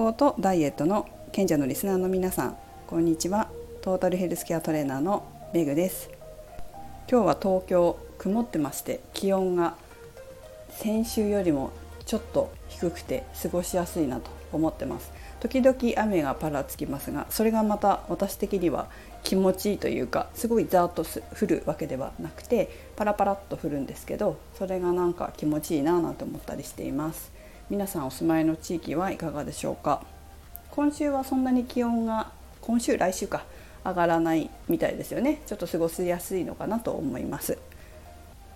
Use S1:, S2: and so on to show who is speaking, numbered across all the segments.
S1: 康とダイエットの賢者のリスナーの皆さんこんにちは。トータルヘルスケアトレーナーのメグです。今日は東京曇ってまして気温が先週よりもちょっと低くて過ごしやすいなと思ってます。時々雨がパラつきますがそれがまた私的には気持ちいいというかすごいザーッと降るわけではなくてパラパラっと降るんですけどそれがなんか気持ちいいななんて思ったりしています。皆さんお住まいの地域はいかがでしょうか？今週はそんなに気温が今週来週か上がらないみたいですよね。ちょっと過ごしやすいのかなと思います。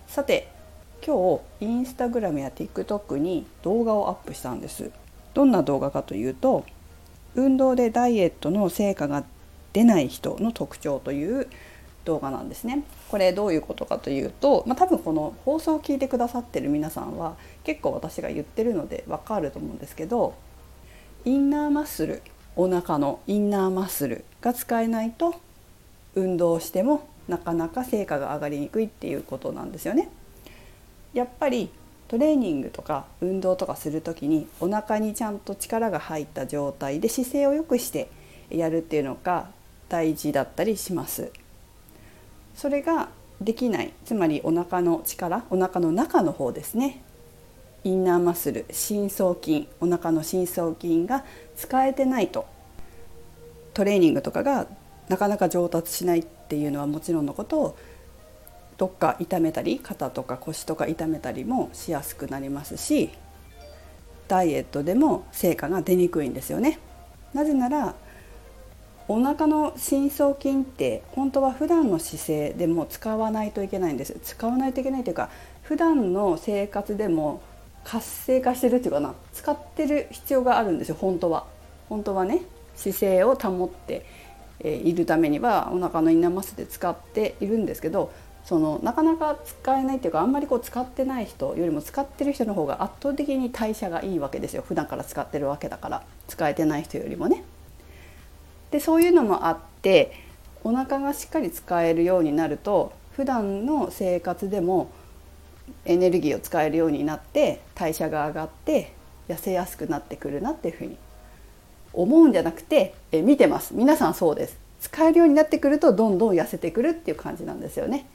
S1: さて今日インスタグラムや TikTok に動画をアップしたんです。どんな動画かというと運動でダイエットの成果が出ない人の特徴という動画なんですね。これどういうことかというと、まあ、多分この放送を聞いてくださってる皆さんは結構私が言ってるのでわかると思うんですけどインナーマッスルお腹のインナーマッスルが使えないと運動してもなかなか成果が上がりにくいっていうことなんですよね。やっぱりトレーニングとか運動とかする時にお腹にちゃんと力が入った状態で姿勢を良くしてやるっていうのが大事だったりします。それができない。つまりお腹の力お腹の中の方ですね。インナーマッスル深層筋お腹の深層筋が使えてないと。トレーニングとかがなかなか上達しないっていうのはもちろんのことをどっか痛めたり肩とか腰とか痛めたりもしやすくなりますしダイエットでも成果が出にくいんですよね。なぜならお腹の深層筋って本当は普段の姿勢でも使わないといけないんです。使わないといけないというか普段の生活でも活性化してるっていうかな。使ってる必要があるんですよ本当は。本当はね姿勢を保っているためにはお腹のインナーマッスルで使っているんですけどそのなかなか使えないっていうかあんまりこう使ってない人よりも使ってる人の方が圧倒的に代謝がいいわけですよ。普段から使ってるわけだから。使えてない人よりもね。でそういうのもあってお腹がしっかり使えるようになると普段の生活でもエネルギーを使えるようになって代謝が上がって痩せやすくなってくるなっていうふうに思うんじゃなくてえ見てます。皆さんそうです。使えるようになってくるとどんどん痩せてくるっていう感じなんですよね。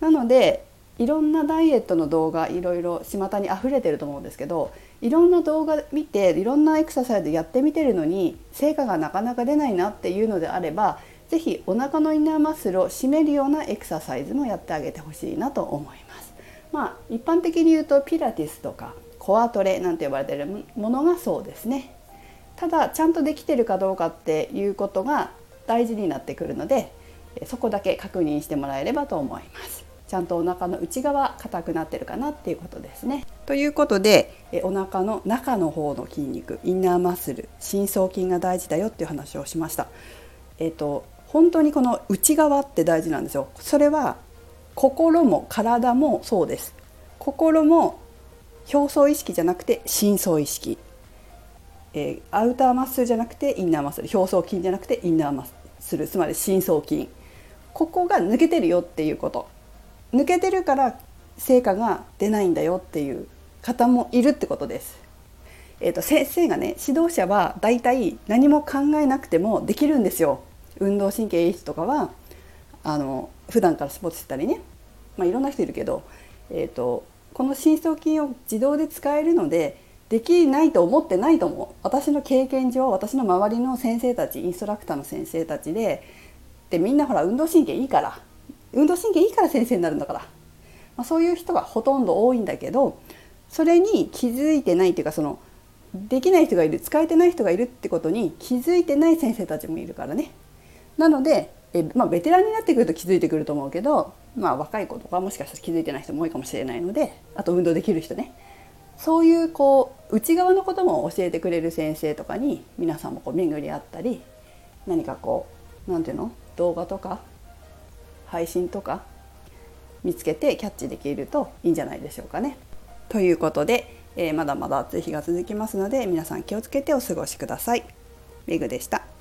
S1: なのでいろんなダイエットの動画いろいろ巷に溢れてると思うんですけどいろんな動画見ていろんなエクササイズやってみてるのに成果がなかなか出ないなっていうのであれば是非お腹のインナーマッスルを締めるようなエクササイズもやってあげてほしいなと思います。まあ一般的に言うとピラティスとかコアトレなんて呼ばれてるものがそうですね。ただちゃんとできてるかどうかっていうことが大事になってくるのでそこだけ確認してもらえればと思います。ちゃんとお腹の内側硬くなってるかなっていうことですね。ということでえお腹の中の方の筋肉インナーマッスル深層筋が大事だよっていう話をしました。えっ、と本当にこの内側って大事なんですよ。それは心も体もそうです。心も表層意識じゃなくて深層意識、えー、アウターマッスルじゃなくてインナーマッスル表層筋じゃなくてインナーマッスルつまり深層筋ここが抜けてるよっていうこと抜けてるから成果が出ないんだよっていう方もいるってことです。えーと、先生がね指導者はだいたい何も考えなくてもできるんですよ。運動神経いい人とかはあの普段からスポーツしてたりね、まあ、いろんな人いるけど、えーと、この深層筋を自動で使えるのでできないと思ってないと思う私の経験上私の周りの先生たちインストラクターの先生たちででみんなほら運動神経いいから運動神経いいから先生になるんだから、まあ、そういう人がほとんど多いんだけどそれに気づいてないっていうかそのできない人がいる使えてない人がいるってことに気づいてない先生たちもいるからね。なのでえ、まあ、ベテランになってくると気づいてくると思うけど、まあ、若い子とかもしかしたら気づいてない人も多いかもしれないのであと運動できる人ね。そういうこう内側のことも教えてくれる先生とかに皆さんもこう巡り合ったり何かこう何て言うの？動画とか配信とか見つけてキャッチできるといいんじゃないでしょうかね。ということで、えー、まだまだ暑い日が続きますので皆さん気をつけてお過ごしください。メグでした。